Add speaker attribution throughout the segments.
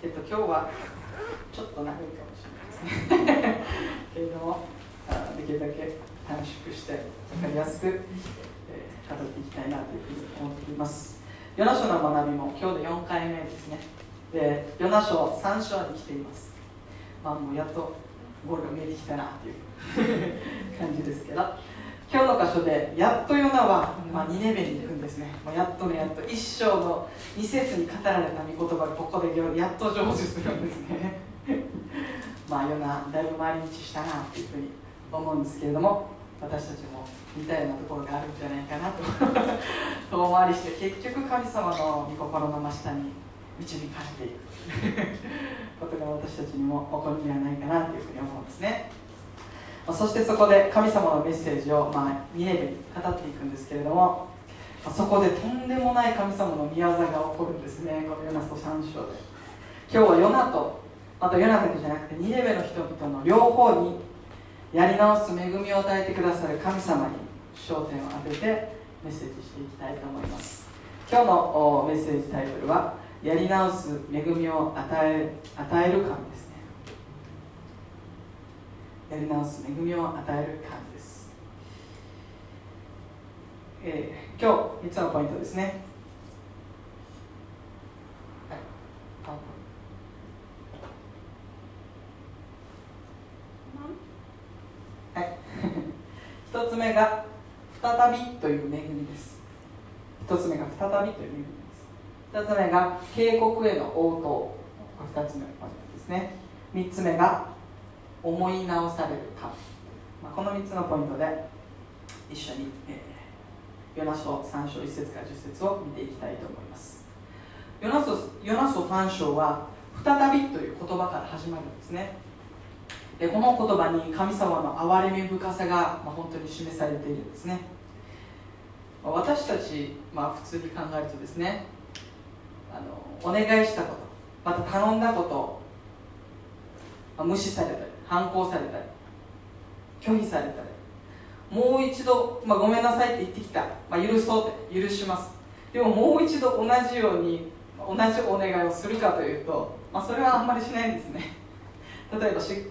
Speaker 1: えっと、今日はちょっと長いかもしれないですねけれどもできるだけ短縮して分かりやすく、えー、語っていきたいなというふうに思っています。ヨナ書の学びも今日で4回目ですね。でヨナ書3章に来ています。まあもうやっとゴールが見えてきたなという 感じですけど。今日の箇所でやっとヨナは、まあ、ニネベに行くんですね。もうやっとねやっと一章の2節に語られた御言葉がここでやっと成就するんですね。まあヨナだいぶ回り道したなというふうに思うんですけれども私たちも似たようなところがあるんじゃないかなと遠回りして結局神様の御心の真下に導かれていく。ことが私たちにも起こるんではないかなというふうに思うんですね。そしてそこで神様のメッセージを、まあ、2年に語っていくんですけれどもそこでとんでもない神様の御業が起こるんですね。このヨナスと3章で。今日はヨナとまたヨナだけじゃなくてニネベの人々の両方にやり直す恵みを与えてくださる神様に焦点を当ててメッセージしていきたいと思います。今日のメッセージタイトルはやり直す恵みを与え与える神です。やり直す恵みを与える感じです、えー、今日3つのポイントですね。はい、1つ目が再びという恵みです。1つ目が再びという恵みです。2つ目が警告への応答。2つ目のポイントですね。3つ目が思い直されるか、まあ、この3つのポイントで一緒に、えー、ヨナ書3章1節から10節を見ていきたいと思います。ヨナ書ヨナ書3章は再びという言葉から始まるんですね。でこの言葉に神様の憐れみ深さが、まあ、本当に示されているんですね。私たち、まあ、普通に考えるとですねあのお願いしたことまた頼んだこと、まあ、無視されたり反抗されたり拒否されたりもう一度、まあ、ごめんなさいって言ってきた、まあ、許そうって許します。でももう一度同じように同じお願いをするかというと、まあ、それはあんまりしないんですね。例えばし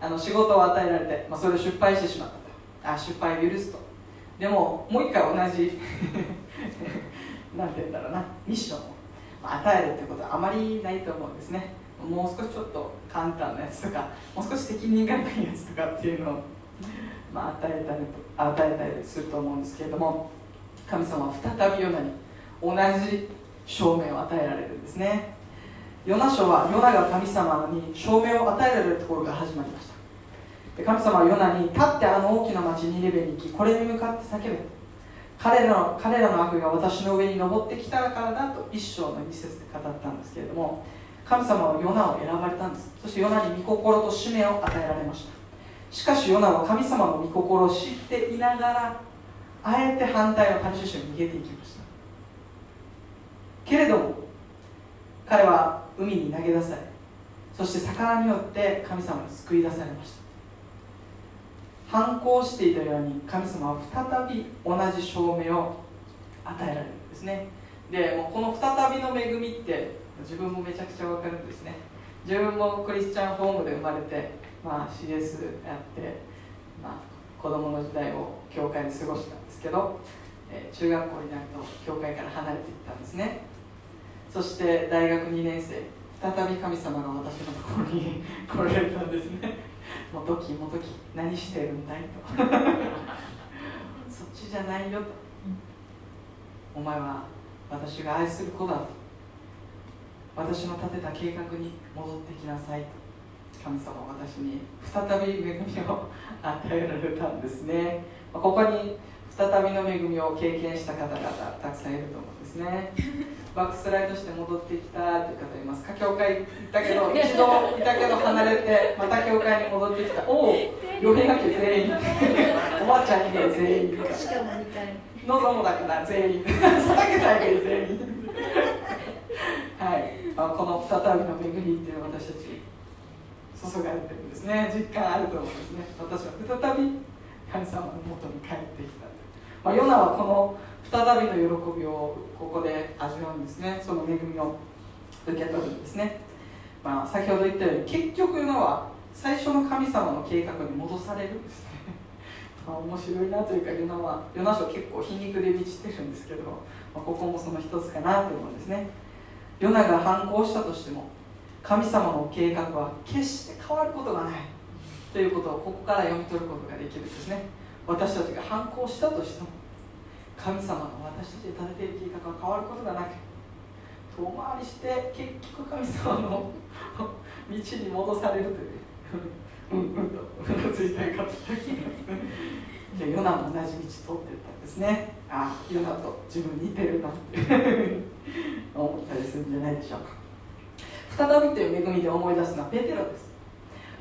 Speaker 1: あの仕事を与えられて、まあ、それを失敗してしまったと。あ失敗を許すと。でももう一回同じ なんて言うんだろうな。ミッションを与えるってことはあまりないと思うんですね。もう少しちょっと簡単なやつとか もう少し責任がないやつとかっていうのを、まあ、与えたり与えたりすると思うんですけれども神様は再びヨナに同じ証明を与えられるんですね。ヨナ書はヨナが神様に証明を与えられるところが始まりました。で神様はヨナに立ってあの大きな町ニレベに行きこれに向かって叫べ。彼らの彼らの悪が私の上に登ってきたからだと一章の一節で語ったんですけれども神様はヨナを選ばれたんです。そしてヨナに御心と使命を与えられました。しかしヨナは神様の御心を知っていながらあえて反対のタシュシュに逃げていきました。けれども彼は海に投げ出されそして魚によって神様に救い出されました。反抗していたように神様は再び同じ証明を与えられるんですね。でもうこの再びの恵みって自分もめちゃくちゃ分かるんですね。自分もクリスチャンホームで生まれて、まあ、CS やって、まあ、子供の時代を教会で過ごしたんですけど、えー、中学校になると教会から離れていったんですね。そして大学2年生再び神様が私のところに 来られたんですね。もときもとき何してるんだいと。そっちじゃないよと。お前は私が愛する子だと。私の立てた計画に戻ってきなさい。と神様は私に再び恵みを与えられたんですね。ここに再びの恵みを経験した方々たくさんいると思うんですね。バックスライドして戻ってきたという方います。か教会行ったけど 一度いたけど離れてまた教会に戻ってきた。おお呼びかけ全員。おばあちゃんにね全員。望むだから全員。さけたい全員。はいあこの再びの恵みっていうのは私たち注がれてるんですね。実感あると思うんですね。私は再び神様のもとに帰ってきたまあ、ヨナはこの再びの喜びをここで味わうんですね。その恵みを受け取るんですね。まあ、先ほど言ったように結局のは最初の神様の計画に戻されるんですね。面白いなというかヨナはヨナ書結構皮肉で満ちてるんですけど、まあ、ここもその一つかなと思うんですね。ヨナが反抗したとしても神様の計画は決して変わることがない。ということをここから読み取ることができるんですね。私たちが反抗したとしても神様の私たちで立てている計画は変わることがなく遠回りして結局神様の 道に戻されるといううんうんとうなずいたい方でヨナも同じ道通っていったんですね。あヨナと自分似てるなって。思ったりするんじゃないでしょうか。再びという恵みで思い出すのはペテロです。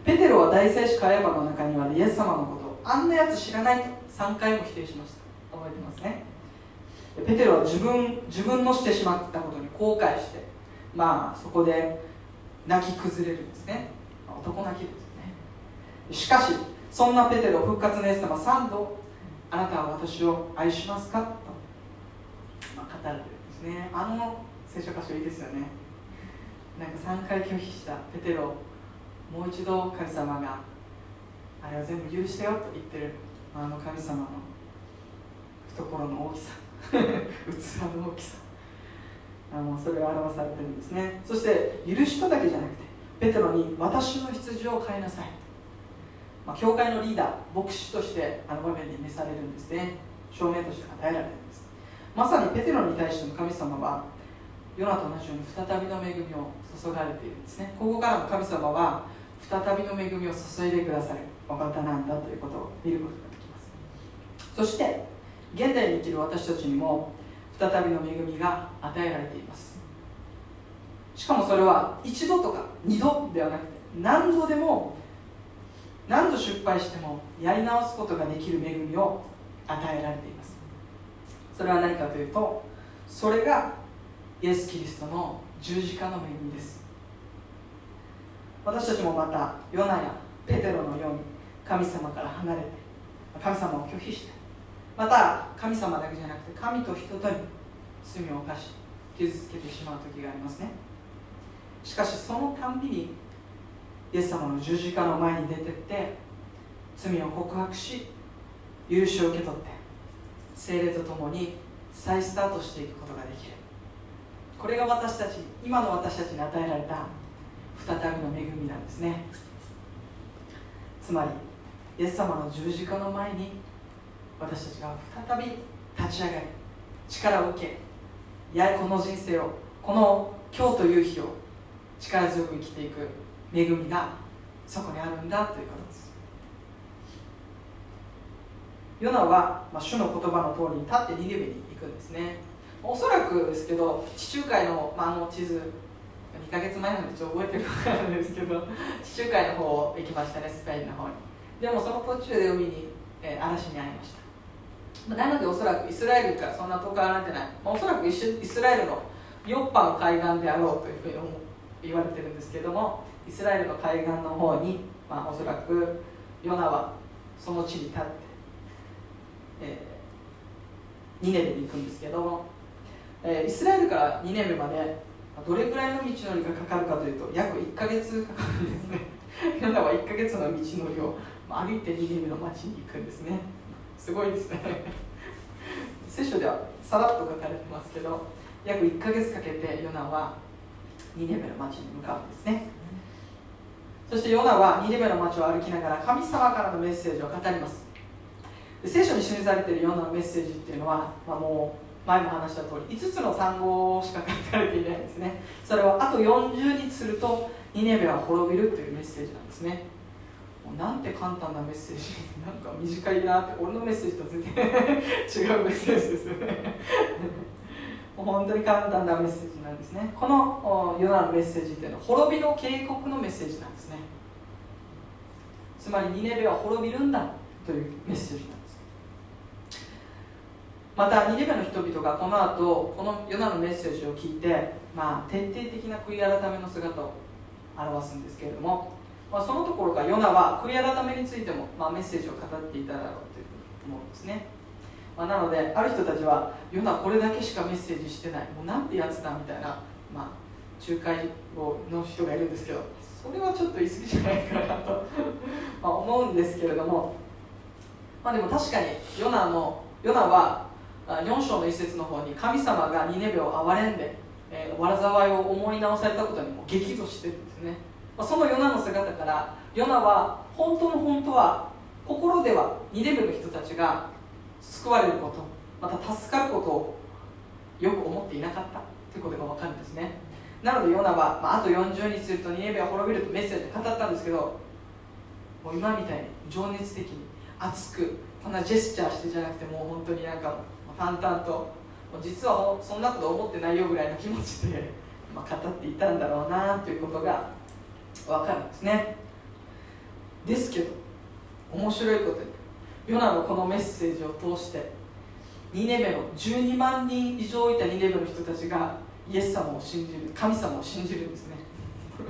Speaker 1: ペテロは大聖子会話の中にはイエス様のことをあんなやつ知らないと3回も否定しました。覚えてますね。ペテロは自分自分のしてしまったことに後悔してまあそこで泣き崩れるんですね。男泣きですね。しかしそんなペテロ復活のイエス様3度あなたは私を愛しますか？と、まあ、語る。ねあの聖書箇所いいですよね。なんか3回拒否した。ペテロもう一度神様があれは全部許してよと言ってる。あの神様の懐の大きさ。器の大きさ。あのそれを表されてるんですね。そして許しただけじゃなくてペテロに私の羊を飼いなさい。まあ、教会のリーダー牧師としてあの場面に召されるんですね。証明として与えられるんです。まさにペテロに対しての神様はヨナと同じように再びの恵みを注がれているんですね。ここからの神様は再びの恵みを注いでくださるお方なんだということを見ることができます。そして現代に生きる私たちにも再びの恵みが与えられています。しかもそれは一度とか二度ではなくて何度でも何度失敗してもやり直すことができる恵みを与えられています。それは何かというとそれがイエス・キリストの十字架の恵みです。私たちもまたヨナやペテロのように神様から離れて神様を拒否してまた神様だけじゃなくて神と人とに罪を犯し傷つけてしまう時がありますね。しかしそのたんびにイエス様の十字架の前に出てって罪を告白し許しを受け取って精霊とともに再スタートしていくことができる。これが私たち今の私たちに与えられた再びの恵みなんですね。つまりイエス様の十字架の前に私たちが再び立ち上がり力を受けやこの人生をこの今日という日を力強く生きていく恵みがそこにあるんだということです。ヨナは、まあ、主の言葉の通りに立ってニネベに行くんですね。おそらくですけど地中海の,、まあ、あの地図2ヶ月前なんでちょっと覚えてるかなんですけど 地中海の方行きましたねスペインの方に。でもその途中で海に、えー、嵐に遭いました。まあなのでおそらくイスラエルからそんな遠く離れてない、まあ、おそらくイスラエルのヨッパの海岸であろうというふうに言われてるんですけどもイスラエルの海岸の方に、まあ、おそらくヨナはその地に立って、えー、ニネベに行くんですけども、えー、イスラエルからニネベまでどれぐらいの道のりがかかるかというと約1か月かかるんですね。ヨナは1か月の道のりを歩いてニネベの町に行くんですね。すごいですね。聖書ではさらっと書かれてますけど約1か月かけてヨナはニネベの町に向かうんですね。そしてヨナはニネベの町を歩きながら神様からのメッセージを語ります。聖書に示されているヨナのメッセージっていうのは、まあ、もう前も話した通り5つの単語しか書かれていないんですね。それはあと40日するとニネベは滅びるというメッセージなんですね。なんて簡単なメッセージ。なんか短いなって俺のメッセージと全然 違うメッセージですよね。もう本当に簡単なメッセージなんですね。このヨナのメッセージっていうのは滅びの警告のメッセージなんですね。つまりニネベは滅びるんだというメッセージなんです。またニネベの人々がこの後このヨナのメッセージを聞いて、まあ、徹底的な悔い改めの姿を表すんですけれども、まあ、そのところがヨナは悔い改めについても、まあ、メッセージを語っていただろうというふうに思うんですね。まあ、なのである人たちはヨナこれだけしかメッセージしてない。もうなんてやつだみたいな、まあ、仲介をの人がいるんですけどそれはちょっと言い過ぎじゃないかなと ま思うんですけれども。まあでも確かにヨナのヨナは4章の一節の方に神様がニネベを憐れんで、えー、災いを思い直されたことにも激怒してるんですね、まあ、そのヨナの姿からヨナは本当の本当は心ではニネベの人たちが救われることまた助かることをよく思っていなかったということが分かるんですね。なのでヨナは、まあ、あと40日するとニネベは滅びるとメッセージで語ったんですけどもう今みたいに情熱的に熱くこんなジェスチャーしてじゃなくてもう本当になんか淡々と。実はそんなこと思ってないよぐらいの気持ちで、まあ、語っていたんだろうなということが分かるんですね。ですけど面白いことに。ヨナのこのメッセージを通してニネベの12万人以上いたニネベの人たちがイエス様を信じる神様を信じるんですね。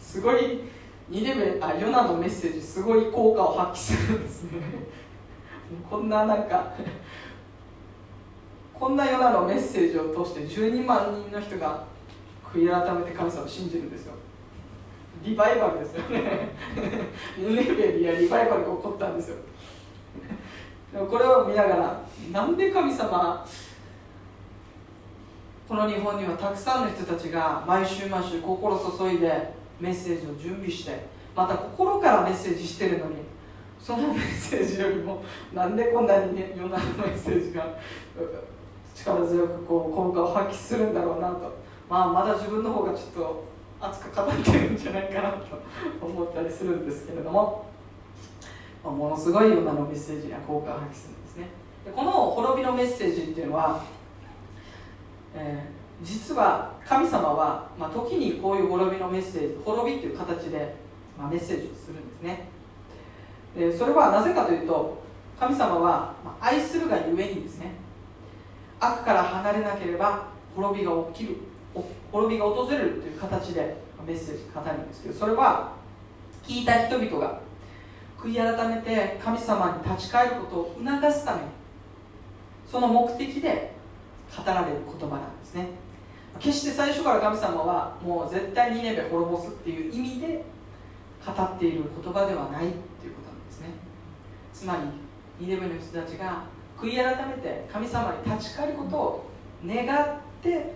Speaker 1: すごいニネベあヨナのメッセージすごい効果を発揮するんですね。こんななんかこんなヨナのメッセージを通して12万人の人が悔い改めて神様を信じるんですよ。リバイバルですよね。ニネベにはリバイバルが起こったんですよ。でもこれを見ながらなんで神様この日本にはたくさんの人たちが毎週毎週心注いでメッセージを準備してまた心からメッセージしてるのにそのメッセージよりもなんでこんなにね世の中のメッセージが力強くこう効果を発揮するんだろうなと、まあ、まだ自分の方がちょっと熱く語ってるんじゃないかなと思ったりするんですけれども、まあ、ものすごいようなのメッセージには効果を発揮するんですね。でこの滅びのメッセージっていうのは、えー、実は神様は、まあ、時にこういう滅びのメッセージ滅びっていう形で、まあ、メッセージをするんですね。でそれはなぜかというと神様は愛するがゆえにですね悪から離れなければ滅びが起きる滅びが訪れるという形でメッセージ語るんですけどそれは聞いた人々が悔い改めて神様に立ち返ることを促すためにその目的で語られる言葉なんですね。決して最初から神様はもう絶対にネベ滅ぼすっていう意味で語っている言葉ではないっていうつまりニネベの人たちが悔い改めて神様に立ち返ることを願って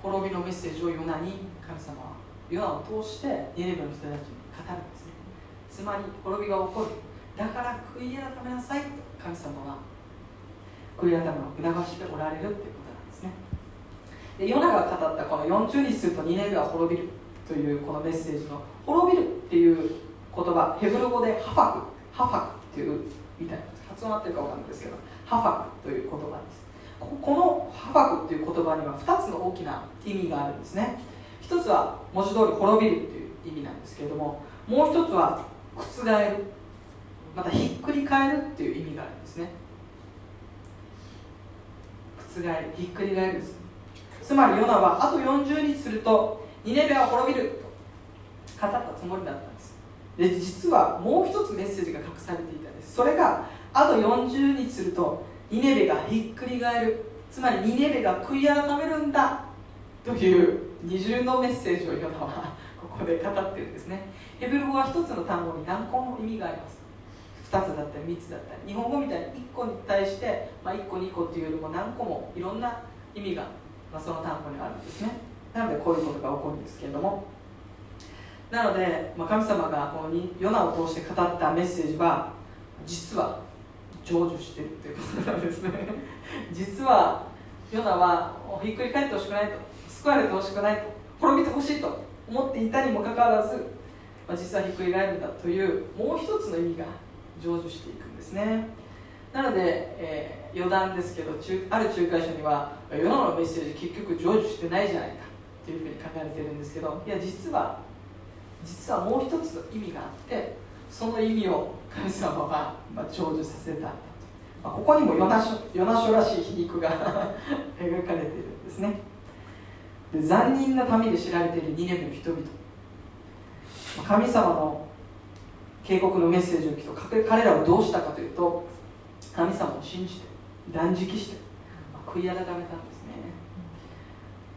Speaker 1: 滅びのメッセージをヨナに神様はヨナを通してニネベの人たちに語るんですね。つまり滅びが起こる。だから悔い改めなさいと神様は悔い改めを促しておられるということなんですね。でヨナが語ったこの40日するとニネベは滅びるというこのメッセージの滅びるっていう言葉ヘブル語でハファク。ハファク。っていうみたいな発音合ってるか分かんないですけどハファクという言葉です。このハファクっていう言葉には2つの大きな意味があるんですね。一つは文字通り滅びるっていう意味なんですけれどももう一つは覆るまたひっくり返るっていう意味があるんですね。覆るひっくり返るですつまりヨナはあと40日するとニネベは滅びると語ったつもりだったで実はもう一つメッセージが隠されていたんです。それがあと40日するとニネベがひっくり返る。つまりニネベが悔い改めるんだ。という二重のメッセージをヨナはここで語ってるんですね。ヘブル語は一つの単語に何個も意味があります。2つだったり3つだったり。日本語みたいに1個に対して、まあ、1個2個っていうよりも何個もいろんな意味が、まあ、その単語にあるんですね。なのでこういうことが起こるんですけれども。なので、まあ、神様がこのヨナを通して語ったメッセージは実は成就してるということなんですね。実はヨナはひっくり返ってほしくないと救われてほしくないと滅びてほしいと思っていたにもかかわらず、まあ、実はひっくり返るんだというもう一つの意味が成就していくんですね。なので、えー、余談ですけど中ある仲介書には世の中のメッセージ結局成就してないじゃないかというふうに書かれてるんですけどいや実は実はもう一つの意味があってその意味を神様は、まあ、成就させた、まあ、ここにもヨナ書ヨナ書らしい皮肉が 描かれているんですね。で残忍な民で知られているニネベの人々。神様の警告のメッセージを聞くと彼らはどうしたかというと神様を信じて断食して悔い改めたんですね。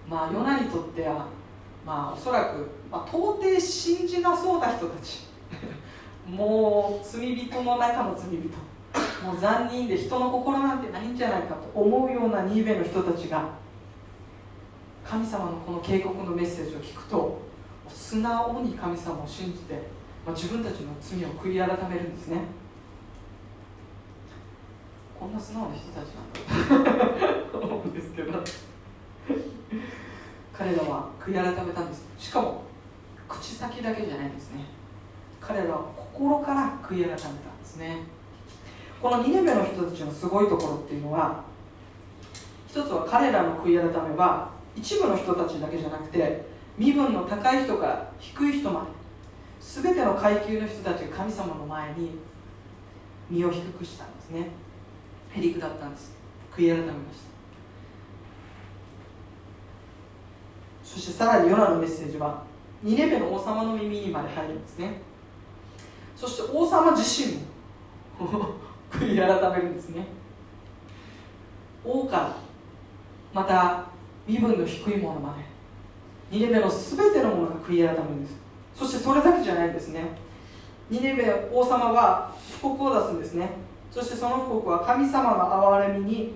Speaker 1: まあヨナにとってはまあおそらく、まあ、到底信じなそうな人たち。もう罪人の中の罪人。もう残忍で人の心なんてないんじゃないかと思うようなニーベの人たちが。神様のこの警告のメッセージを聞くと素直に神様を信じて、まあ、自分たちの罪を悔い改めるんですね。こんな素直な人たちなんだと。思うんですけど。彼らは悔い改めたんです。しかも先だけじゃないんですね。彼らは心から悔い改めたんですね。このニネベの人たちのすごいところっていうのは一つは彼らの悔い改めは一部の人たちだけじゃなくて身分の高い人から低い人まで全ての階級の人たちが神様の前に身を低くしたんですね。へりくだったんです。悔い改めました。そしてさらにヨナのメッセージはニネベの王様の耳にまで入るんですね。そして王様自身も 悔い改めるんですね。王からまた身分の低いものまでニネベの全てのものが悔い改めるんです。そしてそれだけじゃないんですね。ニネベ王様は布告を出すんですね。そしてその布告は神様の憐れみに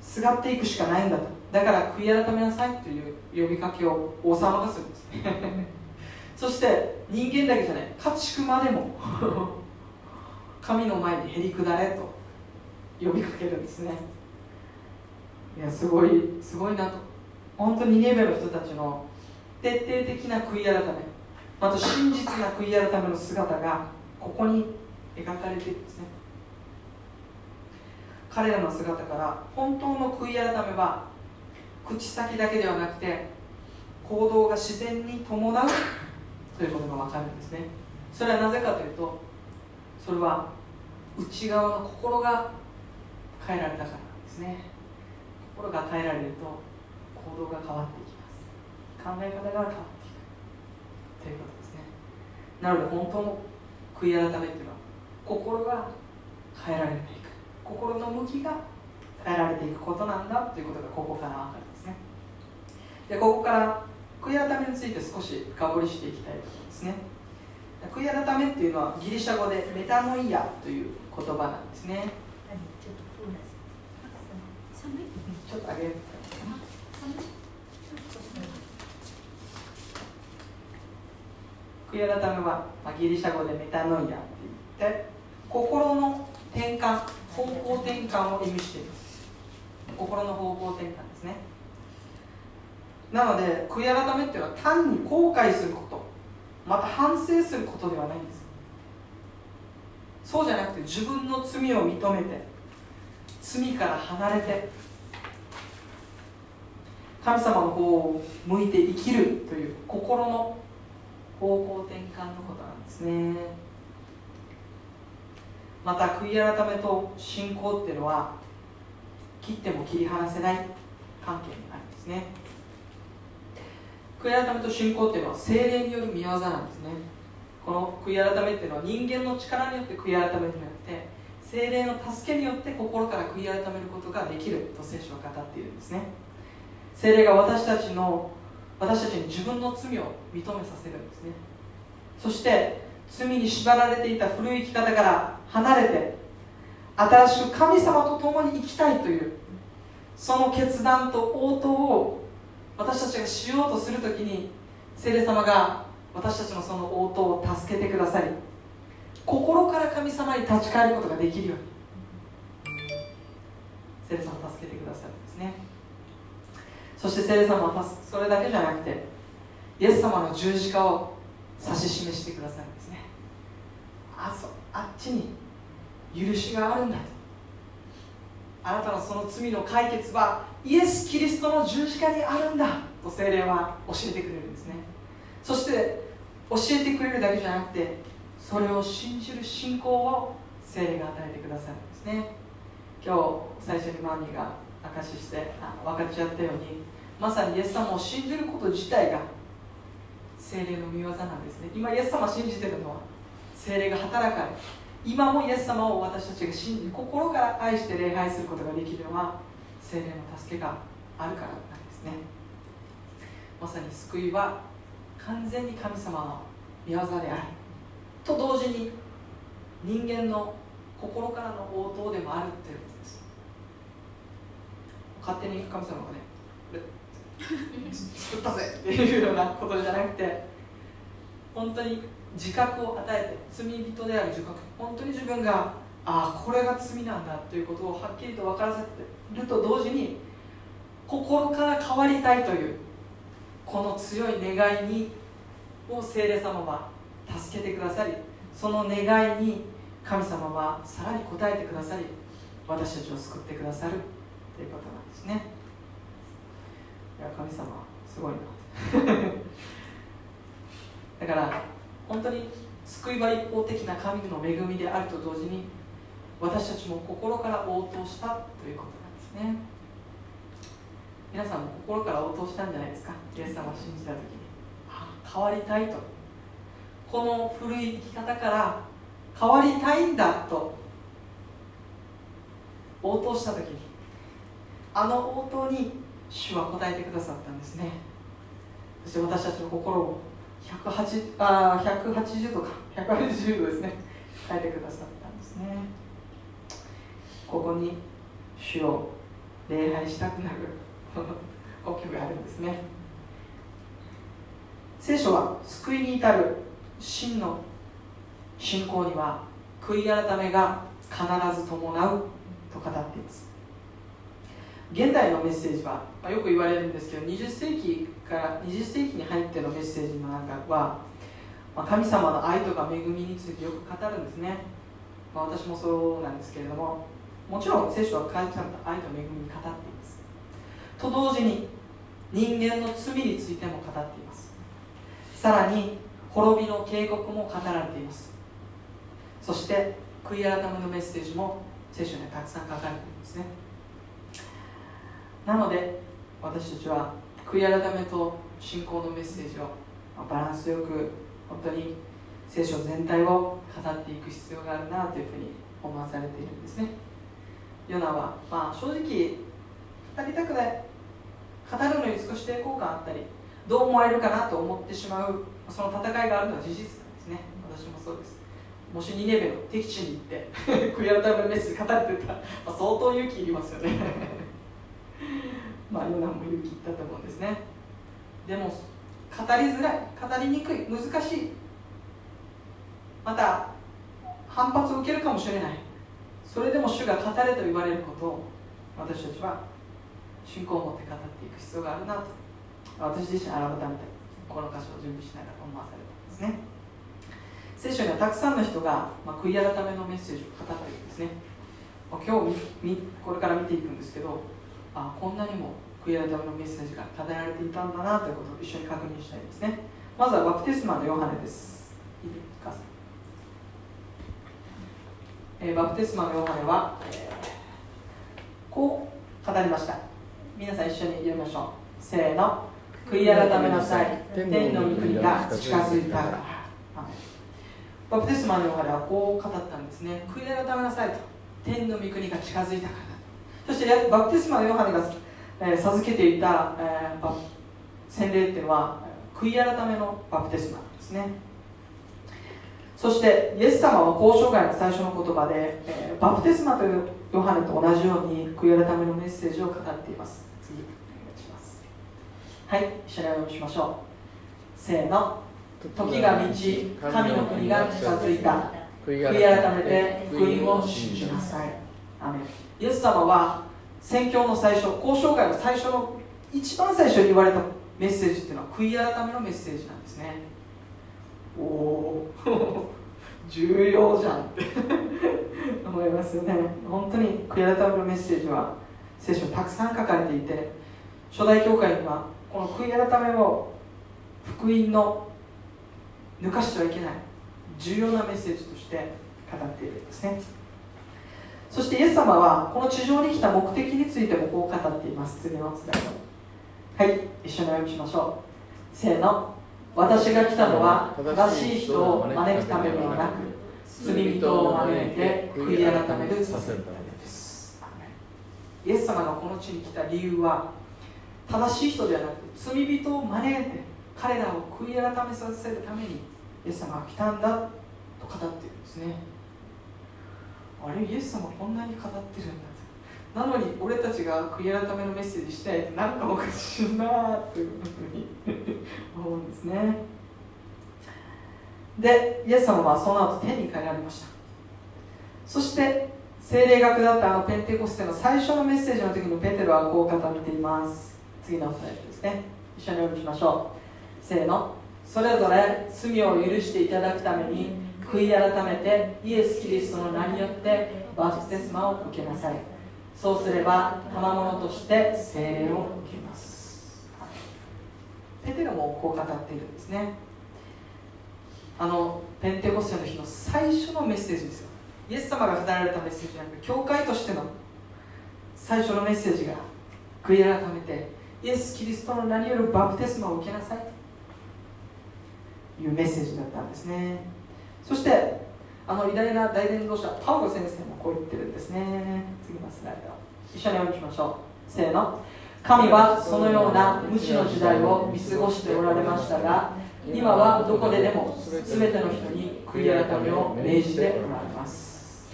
Speaker 1: すがっていくしかないんだと。だから悔い改めなさいという呼びかけを王様がするん。ですそして人間だけじゃない家畜までも 神の前にへりくだれと呼びかけるんですね。いやすごいすごいなと。本当にネベの人たちの徹底的な悔い改めまた真実な悔い改めの姿がここに描かれているんですね。彼らの姿から本当の悔い改めは口先だけではなくて行動が自然に伴う ということが分かるんですね。それはなぜかというとそれは内側の心が変えられたからなんですね。心が変えられると行動が変わっていきます。考え方が変わっていくということですね。なので本当の悔い改めっていうのは心が変えられていく。心の向きが変えられていくことなんだということがここから分かる。でここから悔い改めについて少し深掘りしていきたいと思いますね。悔い改めっていうのはギリシャ語でメタノイアという言葉なんですね。ちょっと上げる悔い改めは、まあ、ギリシャ語でメタノイアって言って心の転換方向転換を意味しています。心の方向転換なので悔い改めっていうのは単に後悔すること。また反省することではないんです。そうじゃなくて自分の罪を認めて罪から離れて神様の方を向いて生きるという心の方向転換のことなんですね。また悔い改めと信仰っていうのは切っても切り離せない関係になるんですね。悔い改めと信仰っていうのは精霊による見業なんですね。この悔い改めっていうのは人間の力によって悔い改めるんじゃなくて精霊の助けによって心から悔い改めることができると聖書は語っているんですね。精霊が私たちの私たちに自分の罪を認めさせるんですね。そして罪に縛られていた古い生き方から離れて新しく神様と共に生きたいというその決断と応答を私たちがしようとするときに聖霊様が私たちのその応答を助けてくださり心から神様に立ち返ることができるように聖霊様を助けてくださるんですね。そして聖霊様はそれだけじゃなくてイエス様の十字架を指し示してくださるんですね。あそあっちに許しがあるんだと。あなたのその罪の解決はイエス・キリストの十字架にあるんだ。と精霊は教えてくれるんですね。そして教えてくれるだけじゃなくてそれを信じる信仰を精霊が与えてくださるんですね。今日最初にマミーが証しして分かち合ったようにまさにイエス様を信じること自体が精霊の見業なんですね。今イエス様信じてるのは精霊が働かれ今もイエス様を私たちが信じ心から愛して礼拝することができるのは精霊の助けがあるからなんですね。まさに救いは完全に神様の御業であると同時に人間の心からの応答でもあるっていうことです。勝手に神様がね 作ったぜっていうようなことじゃなくて本当に自覚を与えて罪人である自覚本当に自分がああこれが罪なんだということをはっきりと分からせてると同時に心から変わりたいというこの強い願いにを聖霊様は助けてくださりその願いに神様はさらに応えてくださり私たちを救ってくださるということなんですね。いや神様すごいな。だから本当に救いは一方的な神の恵みであると同時に私たちも心から応答したということなんですね。皆さんも心から応答したんじゃないですか？イエス様を信じた時に。変わりたいと。この古い生き方から変わりたいんだと。応答した時にあの応答に主は答えてくださったんですね。そして私たちの心を180あ180度か180度ですね。変えてくださったんですね。ここに主を礼拝したくなる呼吸があるんですね。聖書は救いに至る真の信仰には悔い改めが必ず伴うと語っています。現代のメッセージは、まあ、よく言われるんですけど20世紀から20世紀に入ってのメッセージの中は、まあ、神様の愛とか恵みについてよく語るんですね、まあ、私もそうなんですけれどももちろん聖書は神様の愛と恵みに語っています。と同時に人間の罪についても語っています。さらに滅びの警告も語られています。そして悔い改めのメッセージも聖書にはたくさん書かれているんですね。なので私たちは悔い改めと信仰のメッセージをバランスよく本当に聖書全体を語っていく必要があるなというふうに思わされているんですね。ヨナは、まあ、正直語りたくない。語るのに少し抵抗感あったりどう思われるかなと思ってしまうその戦いがあるのは事実なんですね。私もそうです。もしニネベの敵地に行って 悔い改めのメッセージ語ってたら、まあ、相当勇気いりますよね。まあヨナも勇気いったと思うんですね。でも語りづらい。語りにくい。難しい。また反発を受けるかもしれない。それでも主が語れと言われることを私たちは信仰を持って語っていく必要があるなと。私自身改めてこの箇所を準備しながら思わされたんですね。聖書にはたくさんの人が、まあ、悔い改めのメッセージを語っているんですね、今日これから見ていくんですけどあこんなにも悔い改めのメッセージが語られていたんだなということを一緒に確認したいですね。まずはバプテスマのヨハネです。えー、バプテスマのヨハネは、えー、こう語りました。皆さん一緒に読みましょう。せーの。悔い改めなさい。天の御国が近づいたから。バプテスマのヨハネはこう語ったんですね。悔い改めなさいと。天の御国が近づいたから。そしてバプテスマのヨハネが、えー、授けていた、えー、洗礼っていうのは悔い改めのバプテスマですね。そしてイエス様は交渉外の最初の言葉で、えー、バプテスマというヨハネと同じように悔い改めのメッセージを語っています。次お願いします。はい一緒にお読みしましょう。せーの。時が満ち神の国が近づいた。悔い改めて福音を信じなさい。アメイエス様は宣教の最初交渉外の最初の一番最初に言われたメッセージっていうのは悔い改めのメッセージなんですね。おお 重要じゃんって思いますよね。本当に悔い改めのメッセージは聖書にたくさん書かれていて初代教会にはこの悔い改めを福音の抜かしてはいけない重要なメッセージとして語っているんですね。そしてイエス様はこの地上に来た目的についてもこう語っています。次のスライド。はい一緒にお読みしましょう。せーの。私が来たのは正しい人を招くためではなく罪人を招いて悔い改めるさせるためです。イエス様がこの地に来た理由は正しい人ではなく罪人を招いて彼らを悔い改めさせるためにイエス様が来たんだと語っているんですね。あれイエス様こんなに語ってるんだなのに俺たちが悔い改めのメッセージしたいってなんかおかしいなというふうに思うんですね。でイエス様はその後天に帰られましたそして精霊学だったあのペンテコステの最初のメッセージの時にペテロはこう語っています。次のスライドですね。一緒にお読みしましょう。せーの。それぞれ罪を許していただくために悔い改めてイエス・キリストの名によってバプテスマを受けなさい。そうすれば賜物として聖霊を受けます。ペテロもこう語っているんですね。あのペンテコステの日の最初のメッセージですよ。イエス様が語られたメッセージじゃなくて教会としての最初のメッセージが悔い改めてイエス・キリストの名によるバプテスマを受けなさい。というメッセージだったんですね。そしてあの偉大な大伝道者パウロ先生もこう言ってるんですね。次のスライド。一緒にお読みしましょう。せーの。神はそのような無知の時代を見過ごしておられましたが今はどこででも全ての人に悔い改めを命じておられます。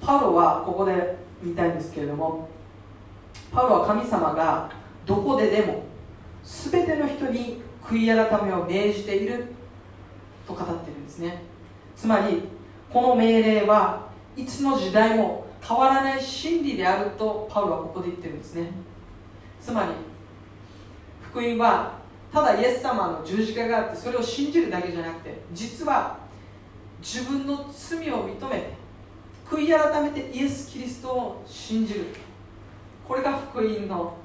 Speaker 1: パウロはここで言いたいんですけれどもパウロは神様がどこででも全ての人に悔い改めを命じていると語ってるんですね。つまりこの命令はいつの時代も変わらない真理であるとパウロはここで言ってるんですね。つまり福音はただイエス様の十字架があってそれを信じるだけじゃなくて実は自分の罪を認めて悔い改めてイエス・キリストを信じる。これが福音の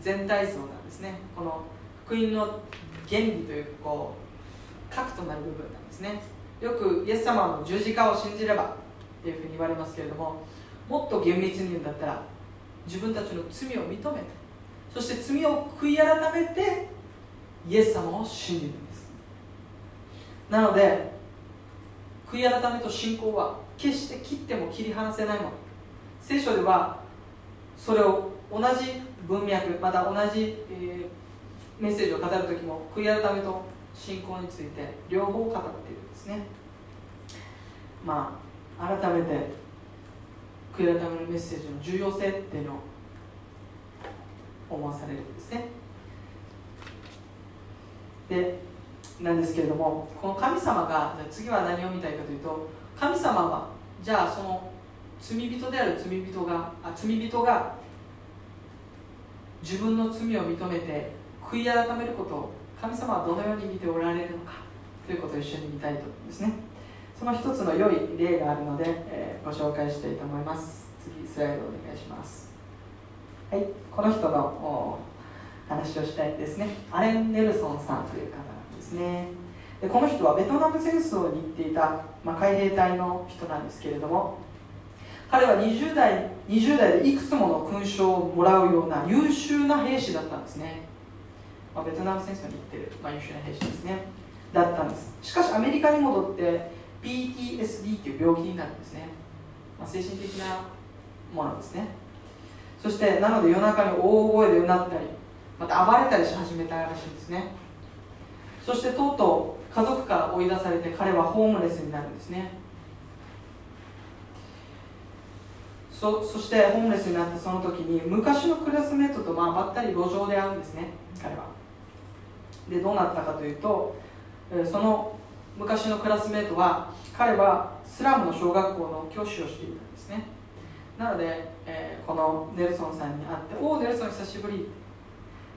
Speaker 1: 全体像なんですね。この福音の原理というこう核となる部分なんですね。よくイエス様の十字架を信じればっていうふうに言われますけれどももっと厳密に言うんだったら自分たちの罪を認めてそして罪を悔い改めてイエス様を信じるんです。なので悔い改めと信仰は決して切っても切り離せないもの。聖書ではそれを同じ文脈また同じ、えー、メッセージを語る時も悔い改めと信仰について両方語っているんですね。まあ改めて悔い改めのメッセージの重要性っていうのを思わされるんですね。でなんですけれどもこの神様が次は何を見たいかというと神様はじゃあその罪人である罪人があ罪人が自分の罪を認めて悔い改めることを神様はどのように見ておられるのかということを一緒に見たいと思うんですね。その一つの良い例があるので、えー、ご紹介したいと思います。次スライドお願いします。はいこの人の話をしたいですね。アレン・ネルソンさんという方なんですね。でこの人はベトナム戦争に行っていた、まあ、海兵隊の人なんですけれども彼は20代 ,20 代でいくつもの勲章をもらうような優秀な兵士だったんですね、まあ、ベトナム戦争に行ってる、まあ、優秀な兵士ですね。だったんです。しかしアメリカに戻って PTSD という病気になるんですね、まあ、精神的なものですねそしてなので夜中に大声でうなったりまた暴れたりし始めたらしいんですね。そしてとうとう家族から追い出されて彼はホームレスになるんですね。そそしてホームレスになったその時に昔のクラスメートとまあばったり路上で会うんですね彼は。でどうなったかというとその昔のクラスメートは彼はスラムの小学校の教師をしていたんですね。なので、えー、このネルソンさんに会って「おおネルソン久しぶり」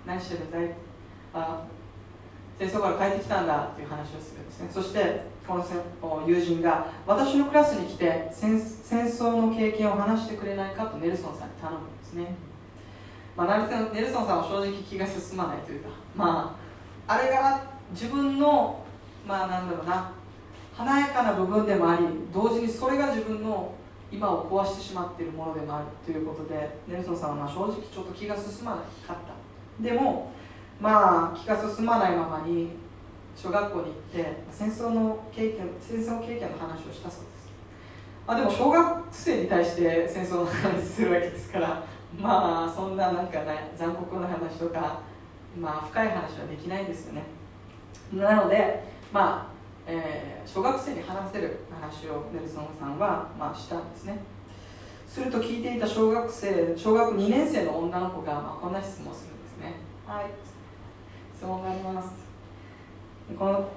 Speaker 1: 何してるんだいあ戦争から帰ってきたんだという話をするんですね。そしてこの友人が私のクラスに来て戦争の経験を話してくれないか？とネルソンさんに頼むんですね、まあ、ネルソンさんは正直気が進まないというかまああれが自分のまあなんだろうな華やかな部分でもあり同時にそれが自分の今を壊してしまっているものでもあるということでネルソンさんはまあ正直ちょっと気が進まなかった。でもまあ気が進まないままに小学校に行って戦争の経験戦争経験の話をしたそうです。あでも小学生に対して戦争の話するわけですからまあそんななんかね残酷な話とかまあ深い話はできないですよね。なのでまあ、えー、小学生に話せる話をネルソンさんは、まあ、したんですね。すると聞いていた小学生小学2年生の女の子が、まあ、こんな質問をするんですね。はい。質問があります。この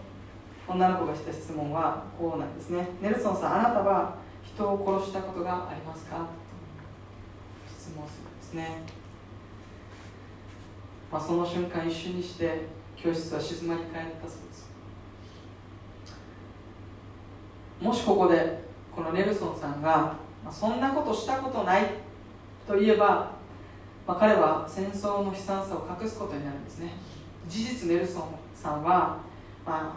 Speaker 1: 女の子がした質問はこうなんですね。ネルソンさんあなたは人を殺したことがありますか？質問するんですね、まあ、その瞬間一瞬にして教室は静まり返ったそうです。もしここでこのネルソンさんがまあ、そんなことしたことないといえば、まあ、彼は戦争の悲惨さを隠すことになるんですね。事実ネルソンさんは、まあ、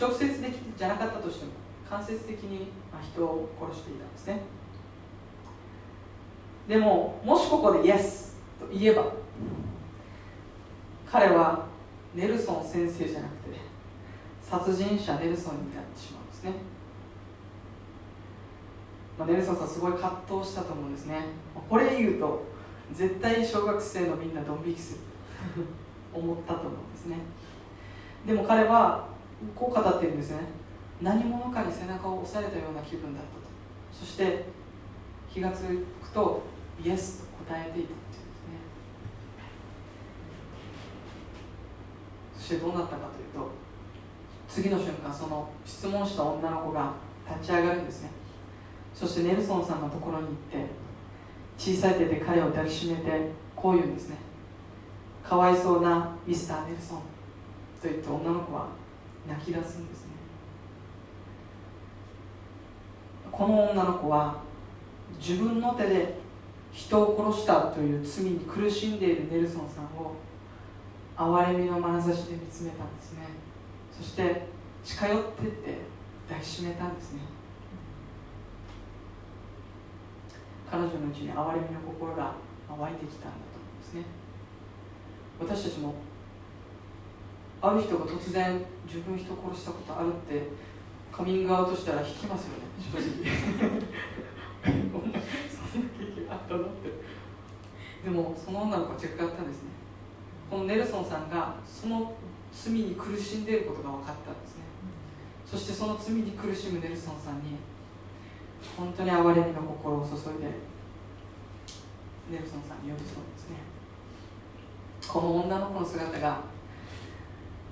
Speaker 1: 直接的じゃなかったとしても間接的に人を殺していたんですね。でももしここでイエスと言えば彼はネルソン先生じゃなくて殺人者ネルソンになってしまうんですね。まあ、ネルソンさんすごい葛藤したと思うんですね。これ言うと絶対小学生のみんなドン引きする思ったと思うんですね。でも彼はこう語ってるんですね。何者かに背中を押されたような気分だったと。そして気が付くとイエスと答えていたっていうんですねそしてどうなったかというと次の瞬間その質問した女の子が立ち上がるんですね。そしてネルソンさんのところに行って小さい手で彼を抱きしめてこう言うんですねかわいそうなミスター・ネルソンと言って女の子は泣き出すんですね。この女の子は自分の手で人を殺したという罪に苦しんでいるネルソンさんを憐れみの眼差しで見つめたんですね。そして近寄ってって抱きしめたんですね。彼女のうちに憐れみの心が湧いてきたんだと思うんですね。私たちもある人が突然自分人殺したことあるってカミングアウトしたら引きますよね正直。そんな経験あったなって。でもその女の子は違ったんですね。このネルソンさんがその罪に苦しんでいることが分かったんですね。そしてその罪に苦しむネルソンさんに本当に憐れみの心を注いでネルソンさんに寄り添うんですね。この女の子の姿が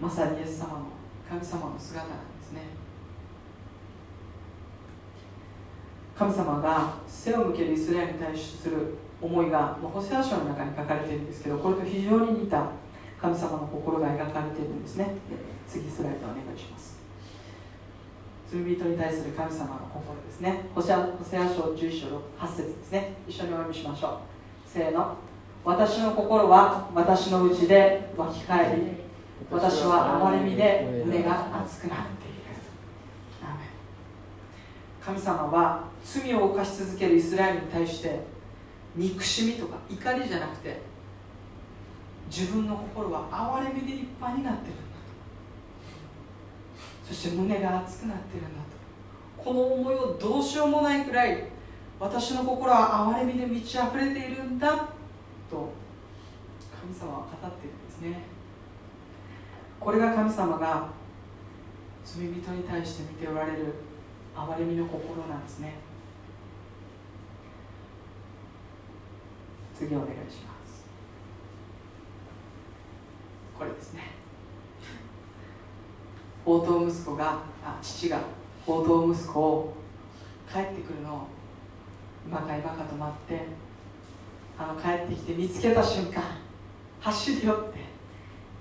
Speaker 1: まさにイエス様の神様の姿なんですね。神様が背を向けるイスラエルに対する思いがまあホセア書の中に書かれているんですけどこれと非常に似た神様の心が描かれているんですね。次スライドお願いします。罪人に対する神様の心ですね。ホセア書11章8節ですね。一緒にお読みしましょう。せーの。私の心は私のうちで湧き返り私は憐れみで胸が熱くなっている。神様は罪を犯し続けるイスラエルに対して憎しみとか怒りじゃなくて自分の心は憐れみでいっぱいになってるんだと。そして胸が熱くなってるんだと。この思いをどうしようもないくらい私の心は憐れみで満ち溢れているんだと神様は語っているんですね。これが神様が罪人に対して見ておられる憐れみの心なんですね。次お願いします。これですね。応答息子があ父が応答息子を帰ってくるのを今か今かと待ってあの帰ってきて見つけた瞬間走り寄って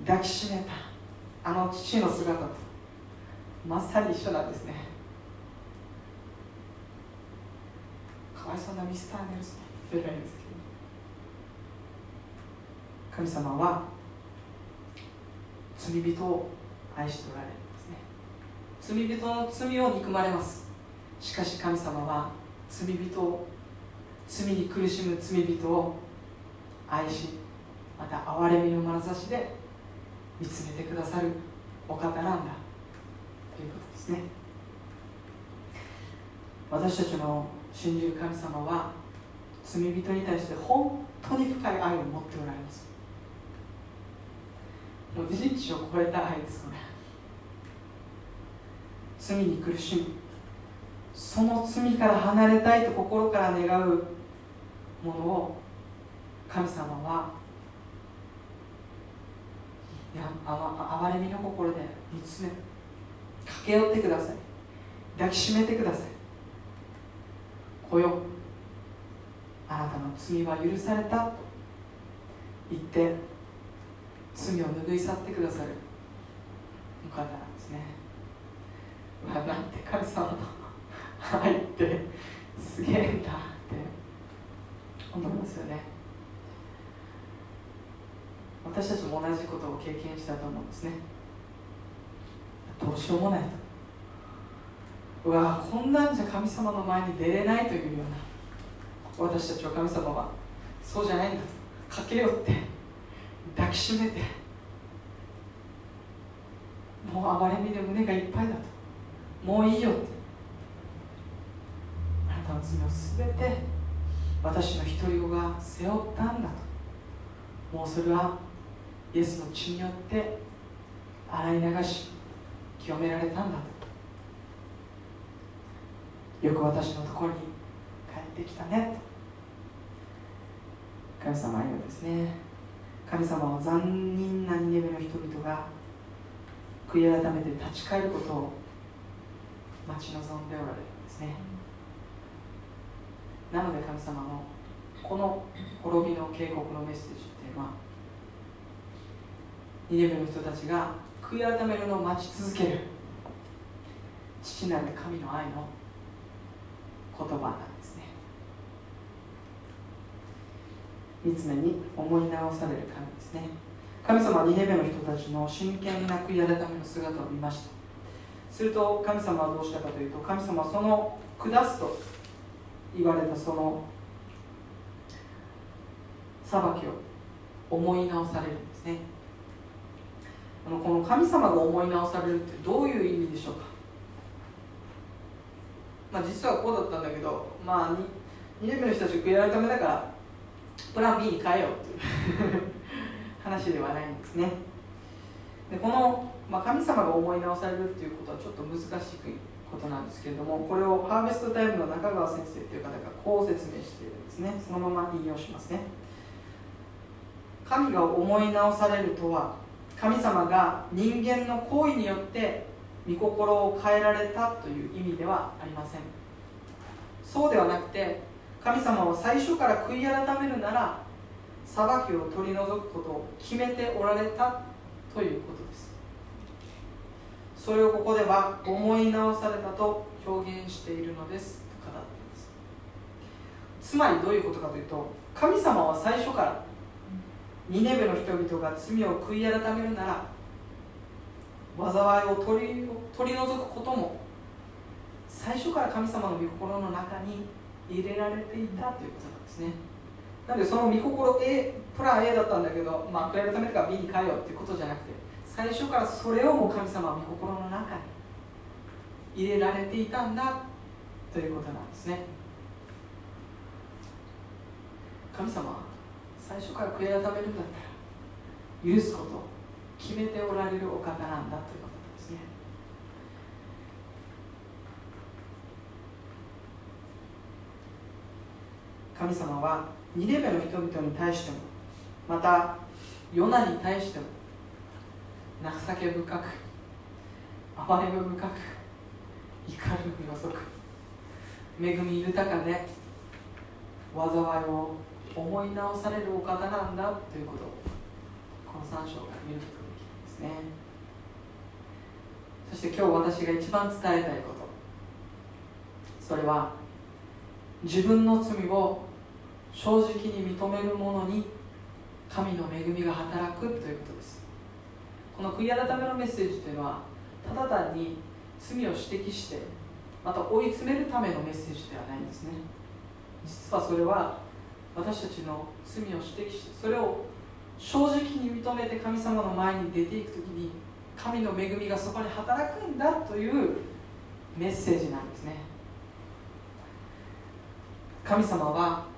Speaker 1: 抱きしめたあの父の姿とまさに一緒なんですね。かわいそうなミスター・ネルソンじゃないですけど神様は罪人を愛しておられる罪人の罪を憎まれます。しかし神様は罪人を罪に苦しむ罪人を愛しまた憐れみの眼差しで見つめてくださるお方なんだ。ということですね。私たちの信じる神様は罪人に対して本当に深い愛を持っておられます。もう人知を超えた愛ですこれ。罪に苦しむ。その罪から離れたいと心から願うものを神様はいやあわれみの心で見つめ駆け寄ってください。抱きしめてください。来よあなたの罪は許されたと言って罪を拭い去ってくださる。お方なんですね。うわなんて神様の愛ってすげえんだって思いますよね。私たちも同じことを経験したと思うんですね。どうしようもないと。うわこんなんじゃ神様の前に出れないというような。私たちは神様はそうじゃないんだと。駆け寄って。抱きしめてもう暴れみで胸がいっぱいだと。もういいよって。あなたの罪を全て私の一人子が背負ったんだと。もうそれはイエスの血によって洗い流し清められたんだと。よく私のところに帰ってきたねと。神様は言うんですね。神様は残忍なニネベの人々が悔い改めて立ち返ることを待ち望んでおられるんですね。なので神様のこの滅びの警告のメッセージっていうのはニネベの人たちが悔い改めるのを待ち続ける。父なる神の愛の言葉なんですね三つ目に思い直される神ですね。神様はニネベの人たちの真剣な悔い改めの姿を見ました。すると神様はどうしたかというと神様はその下すと言われたその裁きを思い直されるんですね。この神様が思い直されるってどういう意味でしょうか、まあ、実はこうだったんだけどまあ2年目の人たち悔い改めだからプラン B に変えようっていう。話ではないんですね。でこの、まあ、神様が思い直されるっていうことはちょっと難しいことなんですけれどもこれをハーベストタイムの中川先生という方がこう説明しているんですね。そのまま引用しますね。神が思い直されるとは神様が人間の行為によって御心を変えられたという意味ではありません。そうではなくて神様は最初から悔い改めるなら裁きを取り除くことを決めておられたということです。それをここでは思い直されたと表現しているのです。と語っています。つまりどういうことかというと神様は最初からニネベの人々が罪を悔い改めるなら災いを取り取り除くことも最初から神様の御心の中に入れられていたということなんですね。なのでその御心 A プラン A だったんだけど、まあ、悔い改めるか B に変えようっていうことじゃなくて最初からそれをもう神様は御心の中に入れられていたんだということなんですね。神様は最初から悔い改めるんだったら許すことを決めておられるお方なんだということなんですね神様はニレベの人々に対してもまたヨナに対しても情け深く哀れみ深く怒るの遅く恵み豊かで災いを思い直されるお方なんだということをこの3章から見ることができるんですね。そして今日私が一番伝えたいこと。それは自分の罪を正直に認める者に神の恵みが働くということです。この悔い改めのメッセージというのはただ単に罪を指摘してまた追い詰めるためのメッセージではないんですね。実はそれは私たちの罪を指摘してそれを正直に認めて神様の前に出ていく時に神の恵みがそこに働くんだというメッセージなんですね。神様は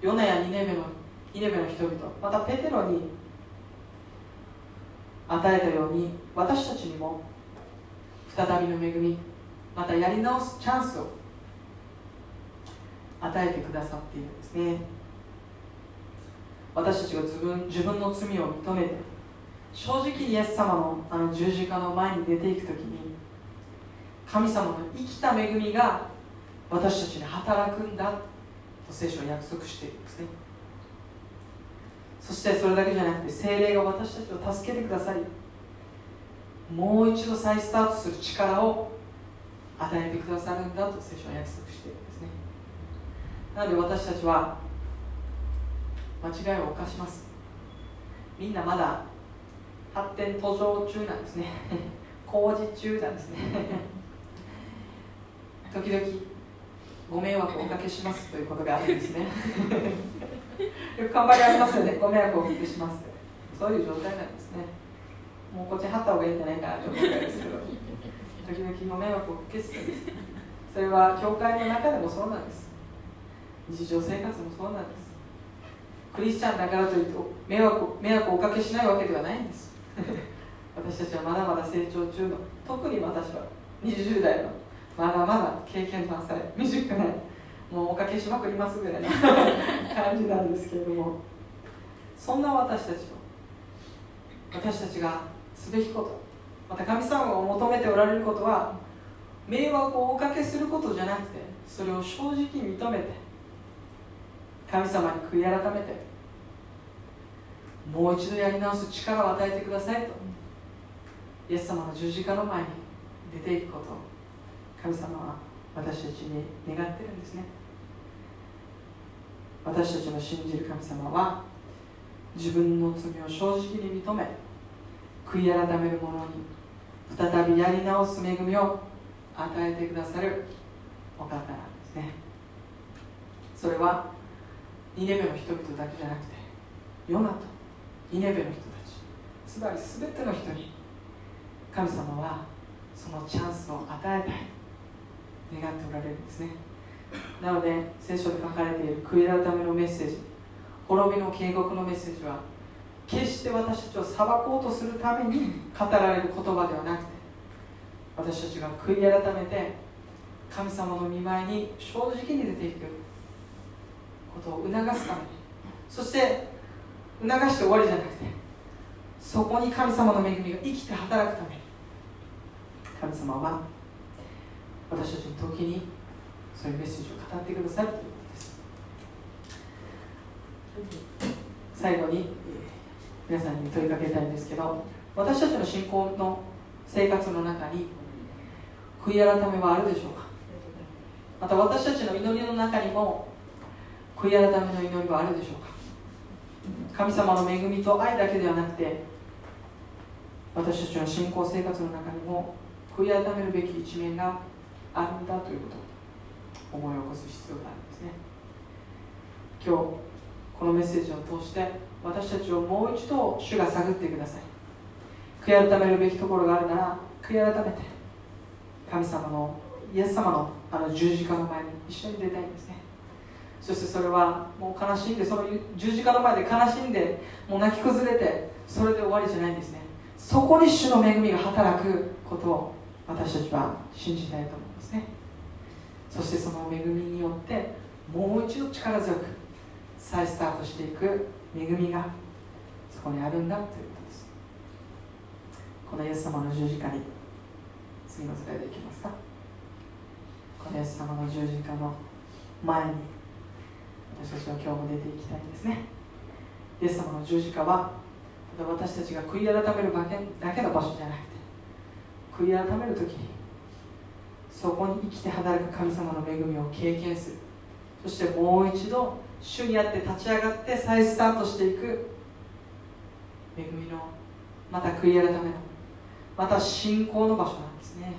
Speaker 1: ヨナやニネベのニネベの人々またペテロに与えたように私たちにも再びの恵みまたやり直すチャンスを与えてくださっているんですね。私たちが自分自分の罪を認めて正直にイエス様のあの十字架の前に出ていく時に神様の生きた恵みが私たちに働くんだ。聖書は約束しているんですね。そしてそれだけじゃなくて精霊が私たちを助けてくださりもう一度再スタートする力を与えてくださるんだと聖書は約束しているんですね。なので私たちは間違いを犯します。みんなまだ発展途上中なんですね。工事中なんですね。時々ご迷惑をおかけしますということがあるんですね。よく頑張りありますよね。ご迷惑をおかけしますそういう状態なんですね。もうこっちに貼った方がいいんじゃないかなと思ったんですけど。時々ご迷惑をおかけするんです。それは教会の中でもそうなんです。日常生活もそうなんです。クリスチャンだからといって迷惑迷惑をおかけしないわけではないんです。私たちはまだまだ成長中の特に私は20代のまだまだ経験の浅い未熟なもうおかけしまくりますぐらいな 感じなんですけれども。そんな私たちを私たちがすべきことまた神様が求めておられることは迷惑をおかけすることじゃなくてそれを正直に認めて神様に悔い改めてもう一度やり直す力を与えてくださいとイエス様の十字架の前に出ていくことを神様は私たちに願ってるんですね。私たちの信じる神様は自分の罪を正直に認め悔い改める者に再びやり直す恵みを与えてくださるお方なんですね。それはニネベの人々だけじゃなくてヨナとニネベの人たちつまり全ての人に神様はそのチャンスを与えたい。願っておられるんですね。なので聖書で書かれている悔い改めのメッセージ滅びの警告のメッセージは決して私たちを裁こうとするために語られる言葉ではなくて私たちが悔い改めて神様の見舞いに正直に出ていくことを促すためにそして促して終わりじゃなくてそこに神様の恵みが生きて働くために神様は私たちに時にそういうメッセージを語ってくださるということです。最後に皆さんに問いかけたいんですけど私たちの信仰の生活の中に悔い改めはあるでしょうか？また私たちの祈りの中にも悔い改めの祈りはあるでしょうか？神様の恵みと愛だけではなくて私たちの信仰生活の中にも悔い改めるべき一面があるんだということを思い起こす必要があるんですね。今日このメッセージを通して私たちをもう一度主が探ってください。悔い改めるべきところがあるなら悔い改めて神様のイエス様のあの十字架の前に一緒に出たいんですね。そしてそれはもう悲しんでその十字架の前で悲しんでもう泣き崩れてそれで終わりじゃないんですね。そこに主の恵みが働くことを私たちは信じたいと思うんですね。そしてその恵みによってもう一度力強く再スタートしていく恵みがそこにあるんだということです。このイエス様の十字架に次のスライドいきますか？このイエス様の十字架の前に私たちは今日も出ていきたいんですね。イエス様の十字架は私たちが悔い改めるだけの場所じゃなくて悔い改める時にそこに生きて働く神様の恵みを経験する。そしてもう一度主にあって立ち上がって再スタートしていく。恵みのまた悔い改めのまた信仰の場所なんですね。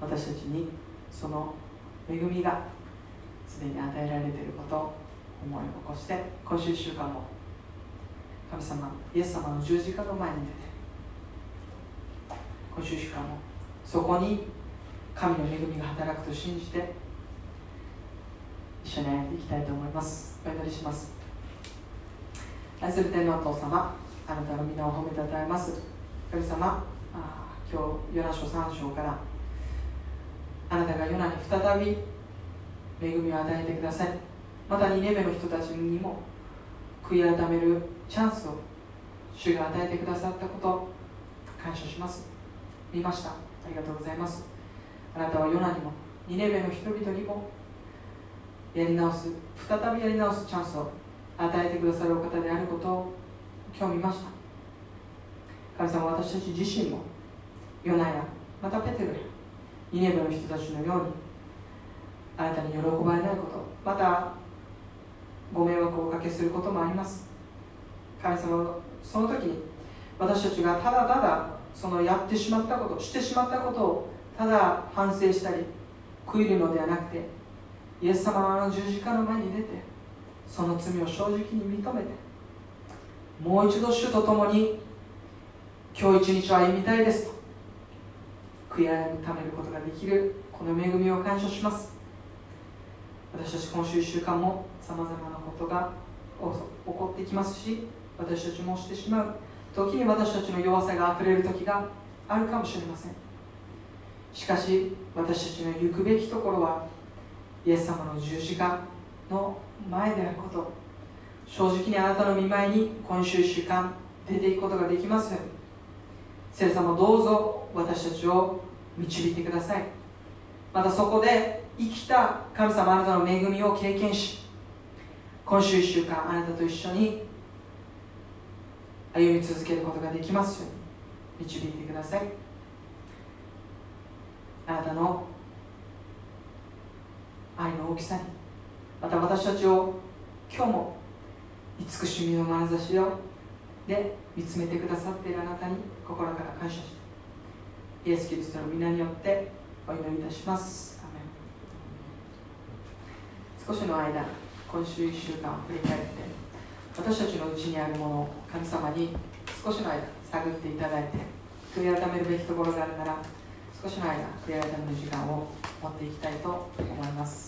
Speaker 1: 私たちにその恵みがすでに与えられていることを思い起こして今週1週間も神様イエス様の十字架の前に出て今週1週間もそこに神の恵みが働くと信じて一緒に歩んでいきたいと思います。お祈りします。愛する天皇お父様あなたの皆を褒めたたえます。神様あ今日ヨナ書3章からあなたがヨナに再び恵みを与えてください。また2年目の人たちにも悔い改めるチャンスを主が与えてくださったこと感謝します。見ました。ありがとうございます。あなたはヨナにも2年目の人々にもやり直す再びやり直すチャンスを与えてくださるお方であることを今日見ました。神様私たち自身もヨナやまたペテルやニネベの人たちのようにあなたに喜ばれないことまたご迷惑をおかけすることもあります。神様はその時に私たちがただただそのやってしまったことしてしまったことをただ反省したり悔いるのではなくてイエス様の十字架の前に出てその罪を正直に認めてもう一度主と共に今日一日を歩みたいですと悔い改めることができるこの恵みを感謝します。私たち今週1週間もさまざまなことが起こってきますし私たちもしてしまう。時に私たちの弱さがあふれる時があるかもしれません。しかし私たちの行くべきところはイエス様の十字架の前であること。正直にあなたの見舞いに今週1週間出ていくことができますように。聖様どうぞ私たちを導いてください。またそこで生きた神様あなたの恵みを経験し今週1週間あなたと一緒に歩み続けることができますように。導いてください。あなたの愛の大きさにまた私たちを今日も慈しみの眼差しをで見つめてくださっているあなたに心から感謝してイエス・キリストの皆によってお祈りいたします。少しの間今週1週間を振り返って私たちのうちにあるもの神様に少しの間探っていただいて悔い改めるべきところがあるなら少しの間悔い改める時間を持っていきたいと思います。